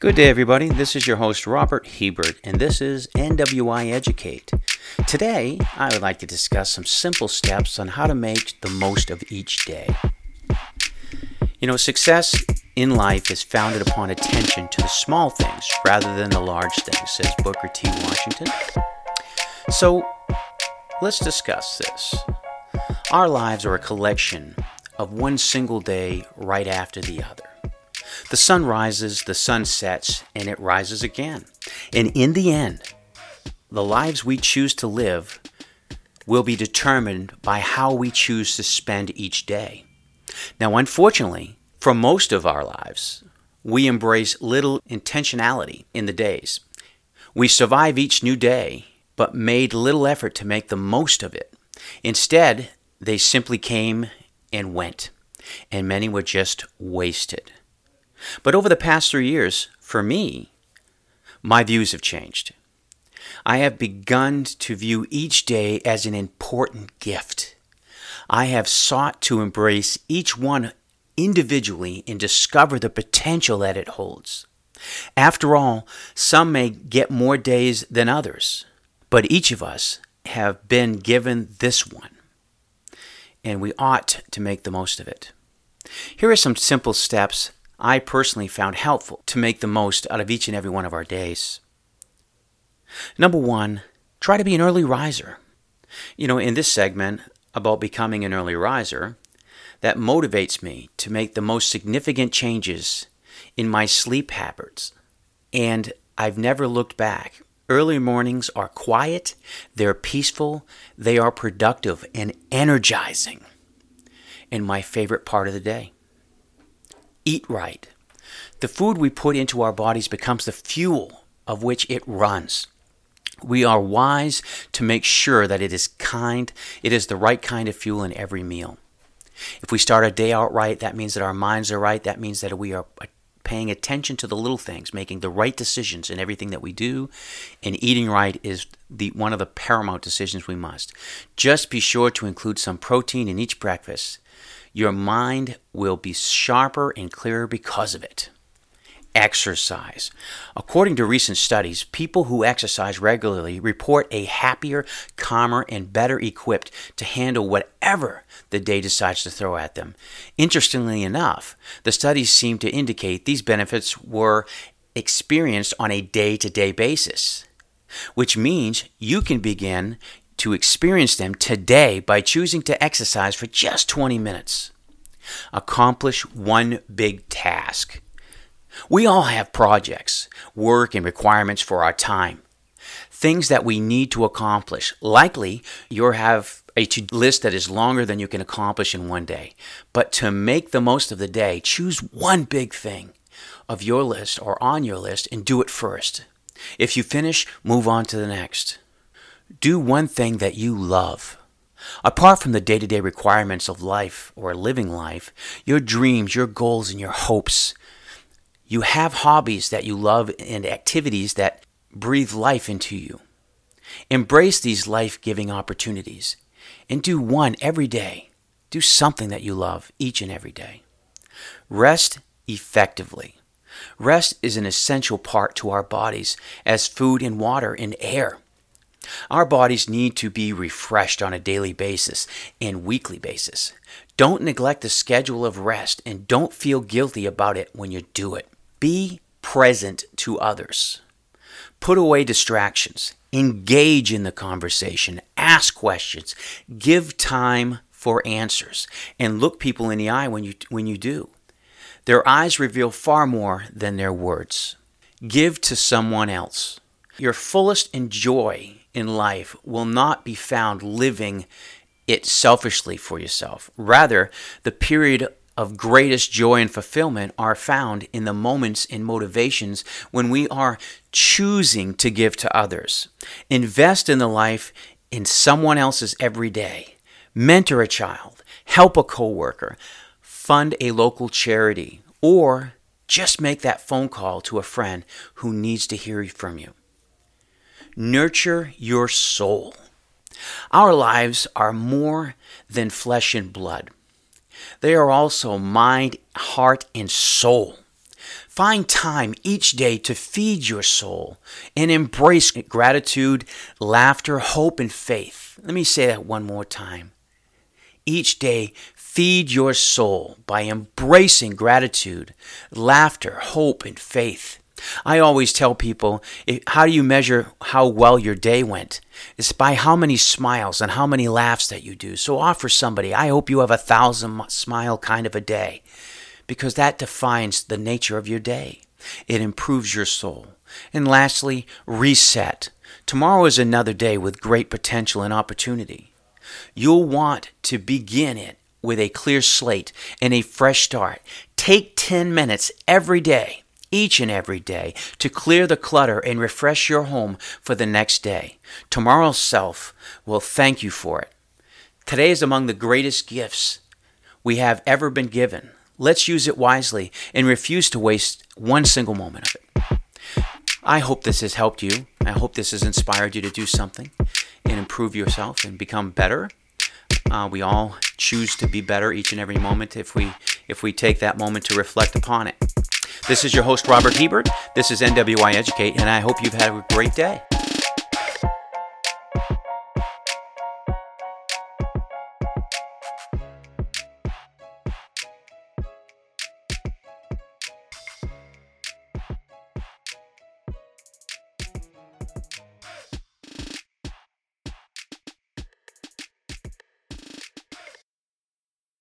Good day, everybody. This is your host, Robert Hebert, and this is NWI Educate. Today, I would like to discuss some simple steps on how to make the most of each day. You know, success in life is founded upon attention to the small things rather than the large things, says Booker T. Washington. So, let's discuss this. Our lives are a collection of one single day right after the other. The sun rises, the sun sets, and it rises again. And in the end, the lives we choose to live will be determined by how we choose to spend each day. Now, unfortunately, for most of our lives, we embrace little intentionality in the days. We survive each new day, but made little effort to make the most of it. Instead, they simply came and went, and many were just wasted. But over the past three years, for me, my views have changed. I have begun to view each day as an important gift. I have sought to embrace each one individually and discover the potential that it holds. After all, some may get more days than others, but each of us have been given this one, and we ought to make the most of it. Here are some simple steps I personally found helpful to make the most out of each and every one of our days. Number one, try to be an early riser. You know, in this segment about becoming an early riser, that motivates me to make the most significant changes in my sleep habits. And I've never looked back. Early mornings are quiet, they're peaceful, they are productive and energizing, and my favorite part of the day eat right. The food we put into our bodies becomes the fuel of which it runs. We are wise to make sure that it is kind, it is the right kind of fuel in every meal. If we start our day out right, that means that our minds are right. That means that we are uh, paying attention to the little things, making the right decisions in everything that we do, and eating right is the one of the paramount decisions we must. Just be sure to include some protein in each breakfast. Your mind will be sharper and clearer because of it. Exercise. According to recent studies, people who exercise regularly report a happier, calmer, and better equipped to handle whatever the day decides to throw at them. Interestingly enough, the studies seem to indicate these benefits were experienced on a day to day basis, which means you can begin to experience them today by choosing to exercise for just 20 minutes. Accomplish one big task. We all have projects, work, and requirements for our time. Things that we need to accomplish. Likely, you have a to list that is longer than you can accomplish in one day. But to make the most of the day, choose one big thing of your list or on your list and do it first. If you finish, move on to the next. Do one thing that you love. Apart from the day to day requirements of life or living life, your dreams, your goals, and your hopes, you have hobbies that you love and activities that breathe life into you. Embrace these life giving opportunities and do one every day. Do something that you love each and every day. Rest effectively. Rest is an essential part to our bodies as food and water and air. Our bodies need to be refreshed on a daily basis and weekly basis. Don't neglect the schedule of rest and don't feel guilty about it when you do it. Be present to others. Put away distractions. Engage in the conversation. Ask questions. Give time for answers. And look people in the eye when you, when you do. Their eyes reveal far more than their words. Give to someone else. Your fullest joy in life will not be found living it selfishly for yourself. Rather, the period of greatest joy and fulfillment are found in the moments and motivations when we are choosing to give to others. Invest in the life in someone else's every day. Mentor a child, help a coworker, fund a local charity, or just make that phone call to a friend who needs to hear from you. Nurture your soul. Our lives are more than flesh and blood. They are also mind, heart, and soul. Find time each day to feed your soul and embrace gratitude, laughter, hope, and faith. Let me say that one more time. Each day, feed your soul by embracing gratitude, laughter, hope, and faith. I always tell people, how do you measure how well your day went? It's by how many smiles and how many laughs that you do. So offer somebody, I hope you have a thousand smile kind of a day because that defines the nature of your day. It improves your soul. And lastly, reset. Tomorrow is another day with great potential and opportunity. You'll want to begin it with a clear slate and a fresh start. Take 10 minutes every day, each and every day, to clear the clutter and refresh your home for the next day. Tomorrow's self will thank you for it. Today is among the greatest gifts we have ever been given. Let's use it wisely and refuse to waste one single moment of it. I hope this has helped you. I hope this has inspired you to do something and improve yourself and become better. Uh, we all choose to be better each and every moment if we if we take that moment to reflect upon it. This is your host Robert Hebert. This is NWI Educate, and I hope you've had a great day.